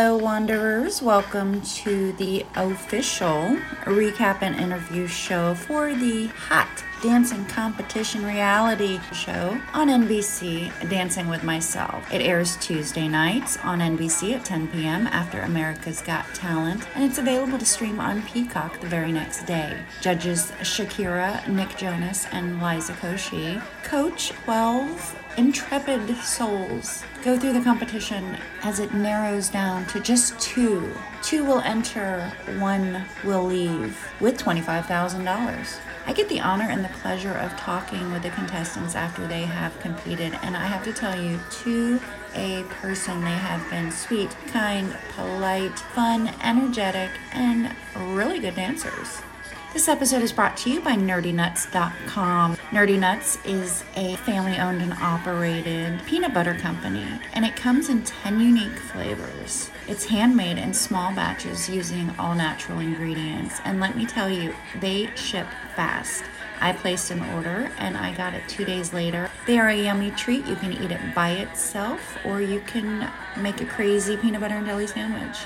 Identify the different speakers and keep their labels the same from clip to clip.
Speaker 1: Hello, Wanderers. Welcome to the official recap and interview show for the Hot Dancing Competition reality show on NBC, Dancing with Myself. It airs Tuesday nights on NBC at 10 p.m. after America's Got Talent, and it's available to stream on Peacock the very next day. Judges Shakira, Nick Jonas, and Liza Koshy coach 12 intrepid souls go through the competition as it narrows down to just two. Two will enter, one will leave with $25,000. I get the honor and the pleasure of talking with the contestants after they have competed, and I have to tell you, to a person, they have been sweet, kind, polite, fun, energetic, and really good dancers. This episode is brought to you by NerdyNuts.com. Nerdy Nuts is a family owned and operated peanut butter company, and it comes in 10 unique flavors. It's handmade in small batches using all natural ingredients, and let me tell you, they ship fast. I placed an order and I got it two days later. They are a yummy treat. You can eat it by itself or you can make a crazy peanut butter and jelly sandwich.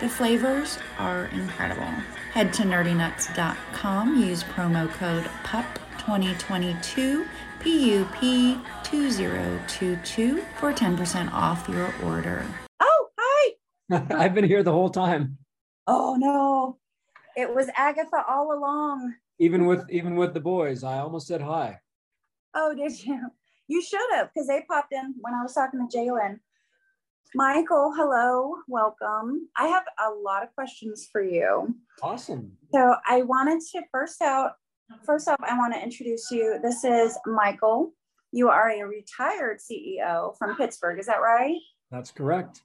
Speaker 1: The flavors are incredible. Head to nerdynuts.com, use promo code PUP2022, PUP2022 for 10% off your order.
Speaker 2: Oh, hi.
Speaker 3: I've been here the whole time.
Speaker 2: Oh, no. It was Agatha all along.
Speaker 3: Even with even with the boys, I almost said hi.
Speaker 2: Oh, did you? You should have, because they popped in when I was talking to Jalen. Michael, hello, welcome. I have a lot of questions for you.
Speaker 3: Awesome.
Speaker 2: So I wanted to first out, first off, I want to introduce you. This is Michael. You are a retired CEO from Pittsburgh. Is that right?
Speaker 3: That's correct.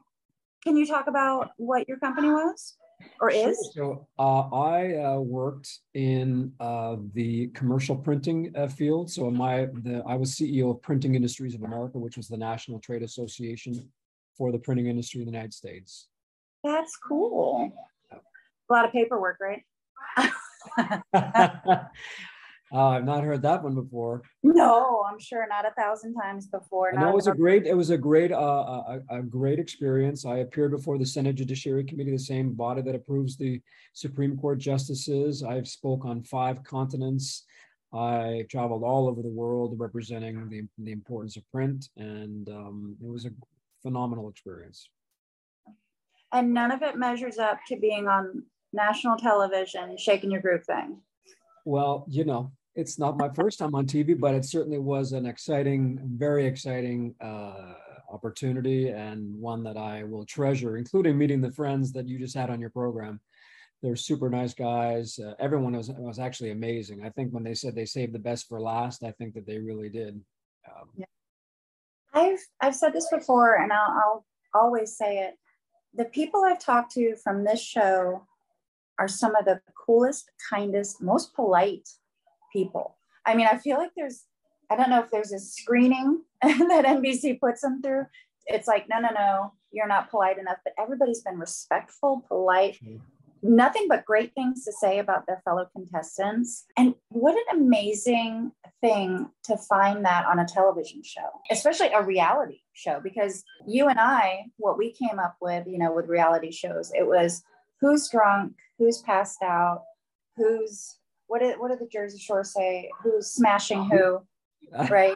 Speaker 2: Can you talk about what your company was or
Speaker 3: Sure.
Speaker 2: is?
Speaker 3: So uh, I uh, worked in uh, the commercial printing uh, field. So my the I was CEO of Printing Industries of America, which was the national trade association for the printing industry in the United States.
Speaker 2: That's cool. A lot of paperwork, right?
Speaker 3: uh, I've not heard that one before.
Speaker 2: No, I'm sure not a thousand times before.
Speaker 3: And that was a great, it was a great, uh, a, a great experience. I appeared before the Senate Judiciary Committee, the same body that approves the Supreme Court justices. I've spoke on five continents. I traveled all over the world representing the, the importance of print, and um, it was a phenomenal experience.
Speaker 2: and none of it measures up to being on national television, shaking your groove thing.
Speaker 3: Well, you know, it's not my first time on TV, but it certainly was an exciting, very exciting uh, opportunity and one that I will treasure, including meeting the friends that you just had on your program. They're super nice guys. Uh, everyone was, was actually amazing. I think when they said they saved the best for last, I think that they really did. Um,
Speaker 2: I've I've said this before, and I'll, I'll always say it. The people I've talked to from this show are some of the coolest, kindest, most polite people. I mean, I feel like there's I don't know if there's a screening that NBC puts them through. It's like, no, no, no, you're not polite enough. But everybody's been respectful, polite, mm-hmm. Nothing but great things to say about their fellow contestants. And what an amazing thing to find that on a television show, especially a reality show, because you and I, what we came up with, you know, with reality shows, it was who's drunk, who's passed out, who's what did what did the Jersey Shore say? Who's smashing who, right?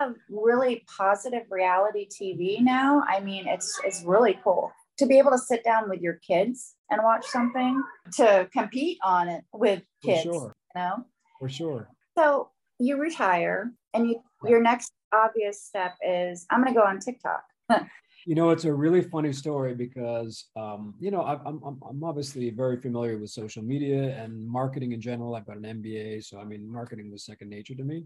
Speaker 2: Of really positive reality TV now. I mean, it's it's really cool to be able to sit down with your kids and watch something to compete on it with
Speaker 3: For
Speaker 2: kids,
Speaker 3: sure.
Speaker 2: you know.
Speaker 3: For sure.
Speaker 2: So you retire, and you your next obvious step is I'm going to go on TikTok.
Speaker 3: You know, it's a really funny story because, um, you know, I- I'm, I'm, I'm obviously very familiar with social media and marketing in general. I've got an MBA, so I mean, marketing was second nature to me.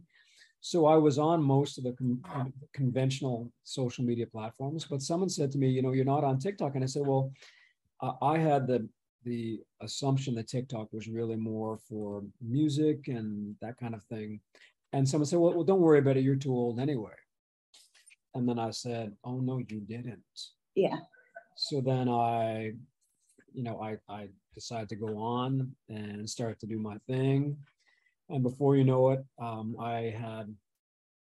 Speaker 3: So I was on most of the con- con- conventional social media platforms, but someone said to me, you know, you're not on TikTok, and I said, well, uh, I had the the assumption that TikTok was really more for music and that kind of thing, and someone said, well, well don't worry about it, you're too old anyway. And then I said, oh no, you didn't
Speaker 2: Yeah.
Speaker 3: so then I, you know, I, I decided to go on and start to do my thing. And before you know it, um, I had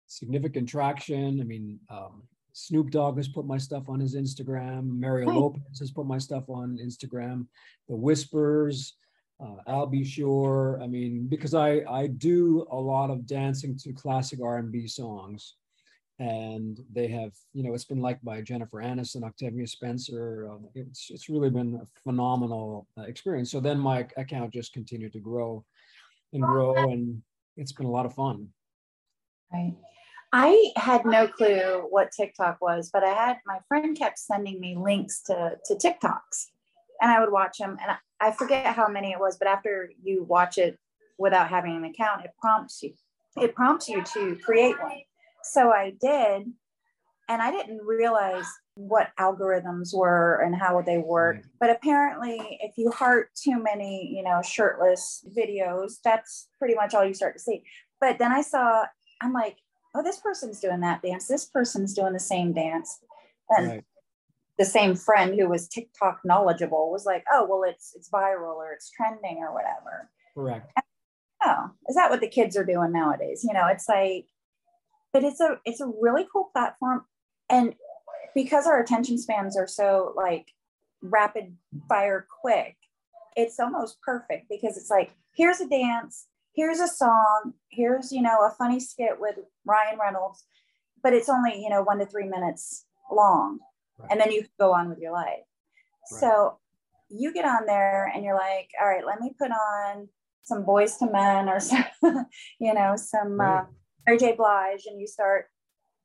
Speaker 3: significant traction. I mean, um, Snoop Dogg has put my stuff on his Instagram. Mario
Speaker 2: Right.
Speaker 3: Lopez has put my stuff on Instagram. The Whispers, uh, Al B. Sure. I mean, because I I do a lot of dancing to classic R&B songs, and they have you know it's been liked by Jennifer Aniston, Octavia Spencer. Um, it's it's really been a phenomenal uh, experience. So then my account just continued to grow and oh, grow, and it's been a lot of fun.
Speaker 2: Right. I had no clue what TikTok was, but I had my friend kept sending me links to to TikToks, and I would watch them. And I, I forget how many it was, but after you watch it without having an account, it prompts you. It prompts you to create one. So I did, and I didn't realize what algorithms were and how they work. But apparently, if you heart too many, you know, shirtless videos, that's pretty much all you start to see. But then I saw, I'm like, oh, this person's doing that dance. This person's doing the same dance. And
Speaker 3: Right.
Speaker 2: the same friend who was TikTok knowledgeable was like, oh, well, it's it's viral or it's trending or whatever.
Speaker 3: Correct.
Speaker 2: Oh, is that what the kids are doing nowadays? You know, it's like, but it's a it's a really cool platform. And because our attention spans are so like rapid fire quick, it's almost perfect because it's like, here's a dance, here's a song, here's, you know, a funny skit with Ryan Reynolds, but it's only, you know, one to three minutes long.
Speaker 3: Right.
Speaker 2: And then you can go on with your life.
Speaker 3: Right.
Speaker 2: So you get on there and you're like, all right, let me put on some Boyz II Men or some, you know, some uh,
Speaker 3: Right.
Speaker 2: Mary J. Blige, and you start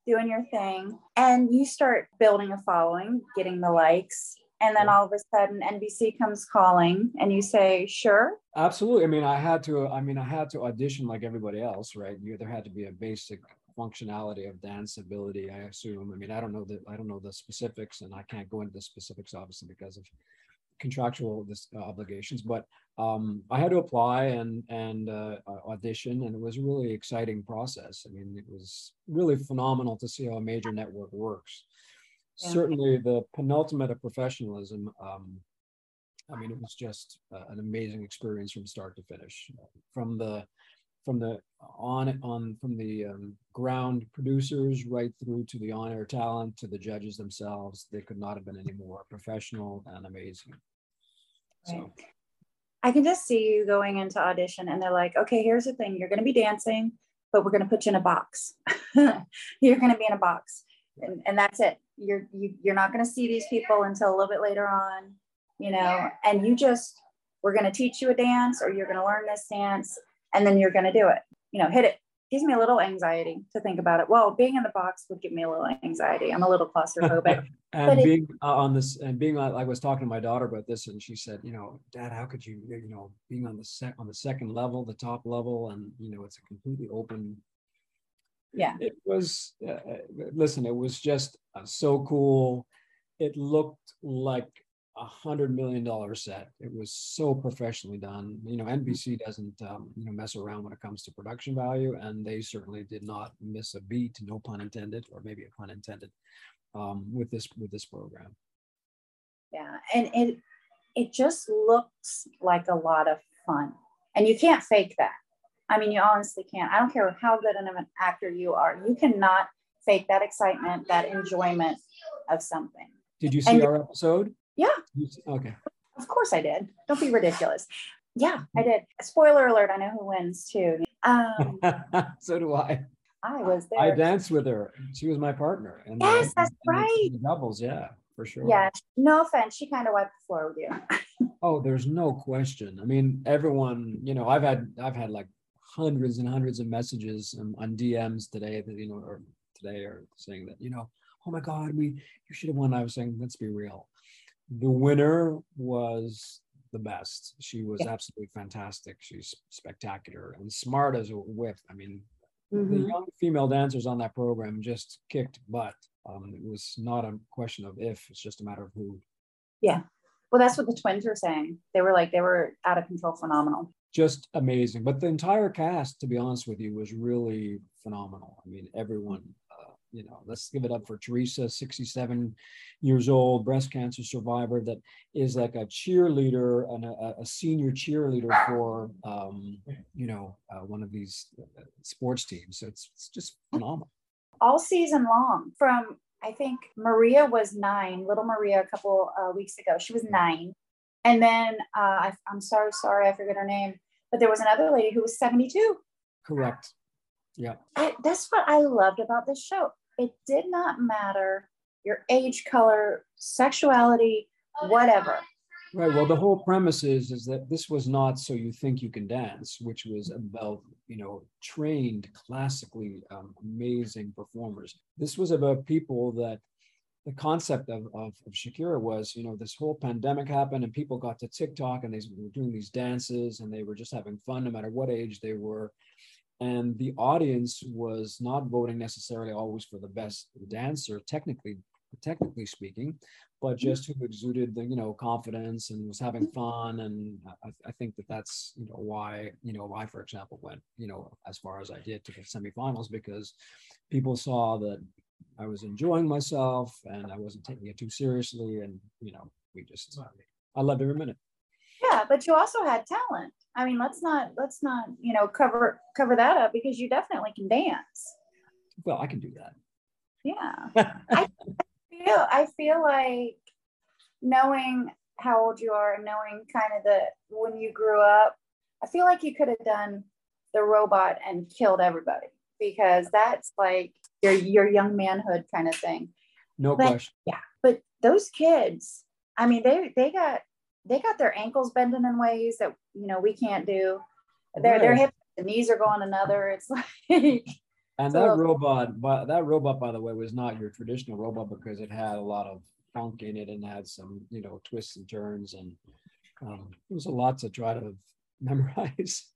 Speaker 2: doing your thing and you start building a following, getting the likes. And then all of a sudden NBC comes calling and you say, sure.
Speaker 3: Absolutely. I mean, I had to. I mean, I had to audition like everybody else, right? You, there had to be a basic functionality of dance ability. I assume. I mean, I don't know the. I don't know the specifics, and I can't go into the specifics, obviously, because of contractual this, uh, obligations. But um, I had to apply and and uh, audition, and it was a really exciting process. I mean, it was really phenomenal to see how a major network works.
Speaker 2: Yeah.
Speaker 3: Certainly, the penultimate of professionalism. Um, I mean, it was just uh, an amazing experience from start to finish. From the from the on on from the um, ground producers right through to the on-air talent to the judges themselves, they could not have been any more professional and amazing. So
Speaker 2: Right. I can just see you going into audition and they're like, okay, here's the thing. You're going to be dancing, but we're going to put you in a box. you're going to be in a box. And, and that's it. You're, you, you're not going to see these people until a little bit later on, you know, and you just, we're going to teach you a dance or you're going to learn this dance and then you're going to do it, you know, hit it. Gives me a little anxiety to think about it. Well, being in the box would give me a little anxiety. I'm a little claustrophobic.
Speaker 3: and
Speaker 2: it-
Speaker 3: being uh, on this and being on, I was talking to my daughter about this, and she said, you know, Dad, how could you, you know, being on the sec on the second level, the top level, and you know, it's a completely open.
Speaker 2: Yeah.
Speaker 3: It was. Uh, uh, listen, it was just uh, so cool. It looked like a hundred million dollar set. It was so professionally done. You know, NBC doesn't um, you know mess around when it comes to production value, and they certainly did not miss a beat. No pun intended, or maybe a pun intended, um, with this with this program.
Speaker 2: Yeah, and it it just looks like a lot of fun, and you can't fake that. I mean, you honestly can't. I don't care how good of an actor you are, you cannot fake that excitement, that enjoyment of something.
Speaker 3: Did you see
Speaker 2: And-
Speaker 3: our episode?
Speaker 2: Yeah,
Speaker 3: Okay.
Speaker 2: of course I did. Don't be ridiculous. Yeah, I did. Spoiler alert: I know who wins too. Um,
Speaker 3: so do I.
Speaker 2: I was there.
Speaker 3: I danced with her. She was my partner. And
Speaker 2: Yes, that's right.
Speaker 3: Doubles, yeah, for sure.
Speaker 2: Yeah, no offense. She kind of wiped the floor with you.
Speaker 3: Oh, there's no question. I mean, everyone, you know, I've had I've had like hundreds and hundreds of messages um, on DMs today that you know, or today, are saying that you know, oh my God, we you should have won. I was saying, let's be real. The winner was the best. She was
Speaker 2: Yeah.
Speaker 3: absolutely fantastic. She's spectacular and smart as a whip. I mean, the
Speaker 2: Mhm.
Speaker 3: young female dancers on that program just kicked butt. Um, it was not a question of if; it's just a matter of who.
Speaker 2: Yeah, well, that's what the twins were saying. They were like they were out of control, phenomenal.
Speaker 3: just amazing. But the entire cast, to be honest with you, was really phenomenal. I mean, everyone, you know, let's give it up for Teresa, 67 years old, breast cancer survivor, that is like a cheerleader and a, a senior cheerleader for, um, you know, uh, one of these uh, sports teams. So it's, it's just phenomenal.
Speaker 2: all season long from I think Maria was nine, little Maria, a couple uh, weeks ago. She was nine. And then uh, I, I'm sorry, sorry, I forget her name, but there was another lady who was 72.
Speaker 3: Correct. Yeah.
Speaker 2: It, that's what I loved about this show. It did not matter your age, color, sexuality, whatever.
Speaker 3: Right. Well, the whole premise is is that this was not so you think you can dance, which was about you know trained, classically um, amazing performers. This was about people that the concept of, of, of Shakira was, you know, this whole pandemic happened and people got to TikTok and they were doing these dances and they were just having fun no matter what age they were. And the audience was not voting necessarily always for the best dancer, technically, technically speaking, but mm-hmm. just who exuded the, you know, confidence and was having fun. And I, I think that that's, you know, why, you know, why, for example, went, you know, as far as I did to the semifinals because people saw that I was enjoying myself and I wasn't taking it too seriously. And, you know, we just, I loved every minute.
Speaker 2: Yeah, but you also had talent. I mean, let's not, let's not, you know, cover, cover that up because you definitely can dance.
Speaker 3: Well, I can do that.
Speaker 2: Yeah. I feel, I feel like knowing how old you are and knowing kind of the, when you grew up, I feel like you could have done the robot and killed everybody because that's like your your young manhood kind of thing.
Speaker 3: No
Speaker 2: but,
Speaker 3: question.
Speaker 2: Yeah, but those kids, I mean, they they got they got their ankles bending in ways that you know we can't do. Their right. their hips, the knees are going another. It's like.
Speaker 3: And that robot, but that robot, by the way, was not your traditional robot because it had a lot of funk in it and had some, you know, twists and turns, and um, it was a lot to try to memorize.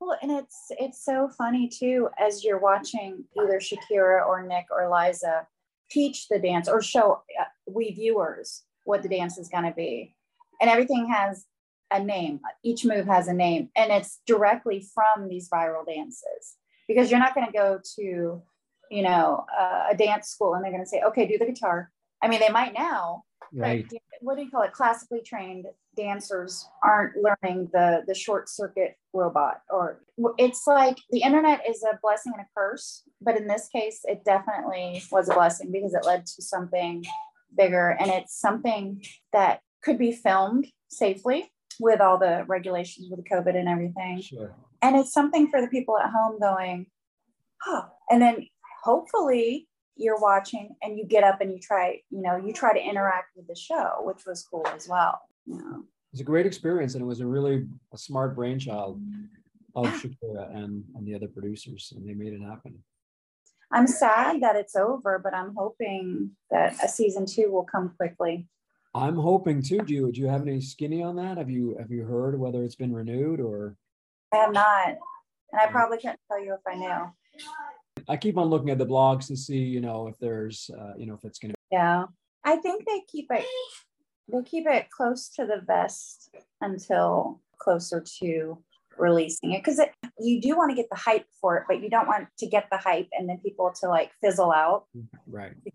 Speaker 2: Well, and it's it's so funny too as you're watching either Shakira or Nick or Liza teach the dance or show uh, we viewers what the dance is going to be, and everything has a name. Each move has a name, and it's directly from these viral dances because you're not going to go to, you know, uh, a dance school and they're going to say, okay, do the guitar. I mean, they might now,
Speaker 3: right.
Speaker 2: But what do you call it? Classically trained dancers aren't learning the the short circuit robot or it's like the internet is a blessing and a curse but in this case it definitely was a blessing because it led to something bigger and it's something that could be filmed safely with all the regulations with covid and everything
Speaker 3: sure.
Speaker 2: and it's something for the people at home going oh and then hopefully you're watching and you get up and you try you know you try to interact with the show which was cool as well yeah.
Speaker 3: It was a great experience, and it was a really a smart brainchild of Shakira and, and the other producers, and they made it happen.
Speaker 2: I'm sad that it's over, but I'm hoping that a season two will come quickly.
Speaker 3: I'm hoping too. Do you do you have any skinny on that? Have you have you heard whether it's been renewed or?
Speaker 2: I have not, and I probably can't tell you if I knew.
Speaker 3: I keep on looking at the blogs to see, you know, if there's, uh, you know, if it's going to.
Speaker 2: Yeah, I think they keep it they keep it close to the vest until closer to releasing it because you do want to get the hype for it, but you don't want to get the hype and then people to like fizzle out.
Speaker 3: Right.
Speaker 2: Come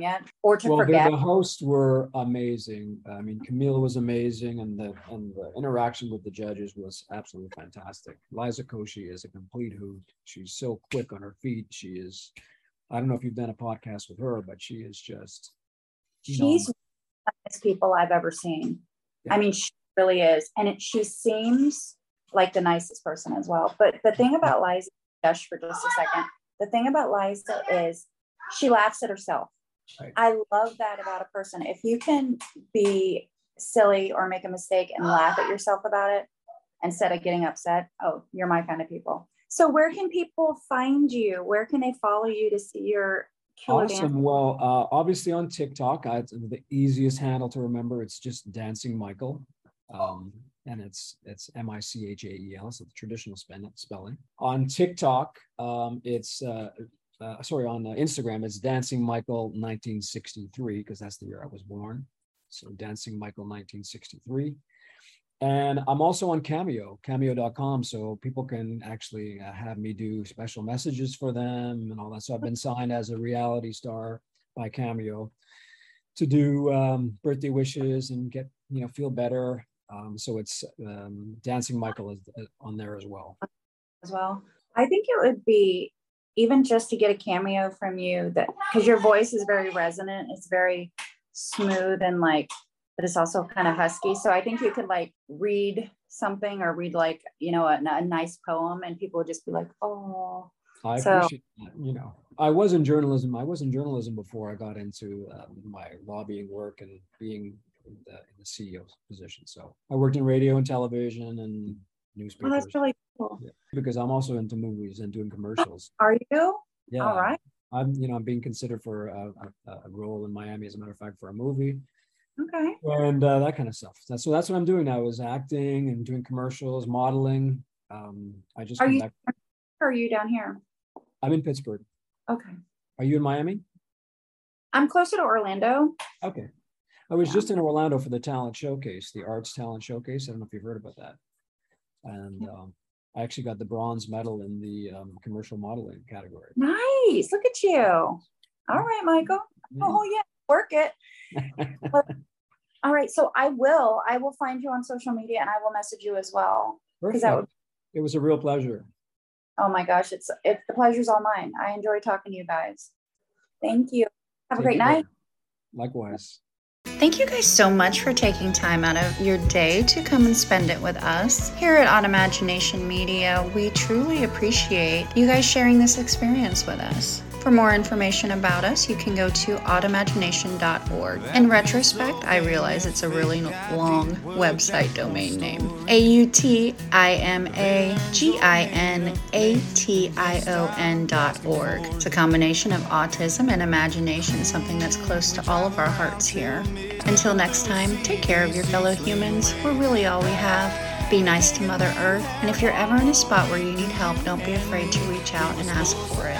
Speaker 2: yet or to
Speaker 3: well,
Speaker 2: forget.
Speaker 3: The, the hosts were amazing. I mean, Camille was amazing, and the and the interaction with the judges was absolutely fantastic. Liza Koshy is a complete hoot. She's so quick on her feet. She is. I don't know if you've done a podcast with her, but she is just.
Speaker 2: She's the nicest people I've ever seen. Yeah. I mean, she really is. And it, she seems like the nicest person as well. But the thing about Liza, Josh, for just a second, the thing about Liza is she laughs at herself. Right. I love that about a person. If you can be silly or make a mistake and laugh at yourself about it instead of getting upset, oh, you're my kind of people. So, where can people find you? Where can they follow you to see your killer
Speaker 3: awesome. Well, uh, obviously on TikTok, I, it's the easiest handle to remember. It's just Dancing Michael. Um, and it's it's M I C H A E L, so the traditional spelling. On TikTok, um, it's uh, uh, sorry on uh, Instagram, it's Dancing Michael 1963 because that's the year I was born. So Dancing Michael 1963. And I'm also on Cameo, cameo.com. So people can actually uh, have me do special messages for them and all that. So I've been signed as a reality star by Cameo to do um, birthday wishes and get, you know, feel better. Um, so it's um, Dancing Michael is uh, on there as well.
Speaker 2: As well. I think it would be even just to get a cameo from you that because your voice is very resonant, it's very smooth and like, but it's also kind of husky. So I think you could like read something or read like, you know, a, a nice poem and people would just be like, oh.
Speaker 3: I so, appreciate that. You know, I was in journalism. I was in journalism before I got into um, my lobbying work and being in the, in the CEO position. So I worked in radio and television and newspapers.
Speaker 2: Oh, that's really cool.
Speaker 3: Yeah, because I'm also into movies and doing commercials.
Speaker 2: Are you?
Speaker 3: Yeah.
Speaker 2: All right.
Speaker 3: I'm, you know, I'm being considered for a, a, a, role in Miami, as a matter of fact, for a movie.
Speaker 2: Okay.
Speaker 3: And uh, that kind of stuff. So that's what I'm doing now is acting and doing commercials, modeling. Um, I just
Speaker 2: are you? Back. Are you down here?
Speaker 3: I'm in Pittsburgh.
Speaker 2: Okay.
Speaker 3: Are you in Miami?
Speaker 2: I'm closer to Orlando.
Speaker 3: Okay. I was yeah. just in Orlando for the talent showcase, the arts talent showcase. I don't know if you've heard about that. And um, I actually got the bronze medal in the um, commercial modeling category.
Speaker 2: Nice. Look at you. All right, Michael. Oh, yeah. Work it. all right. So I will, I will find you on social media and I will message you as well.
Speaker 3: Perfect. Would, it was a real pleasure.
Speaker 2: Oh my gosh, it's it's the pleasure's all mine. I enjoy talking to you guys. Thank you. Have Take a great night.
Speaker 3: Likewise.
Speaker 1: Thank you guys so much for taking time out of your day to come and spend it with us. Here at Autimagination Media, we truly appreciate you guys sharing this experience with us. For more information about us, you can go to autimagination.org. In retrospect, I realize it's a really long website domain name. A U T I M A G I N A T I O N dot org. It's a combination of autism and imagination, something that's close to all of our hearts here. Until next time, take care of your fellow humans. We're really all we have. Be nice to Mother Earth. And if you're ever in a spot where you need help, don't be afraid to reach out and ask for it.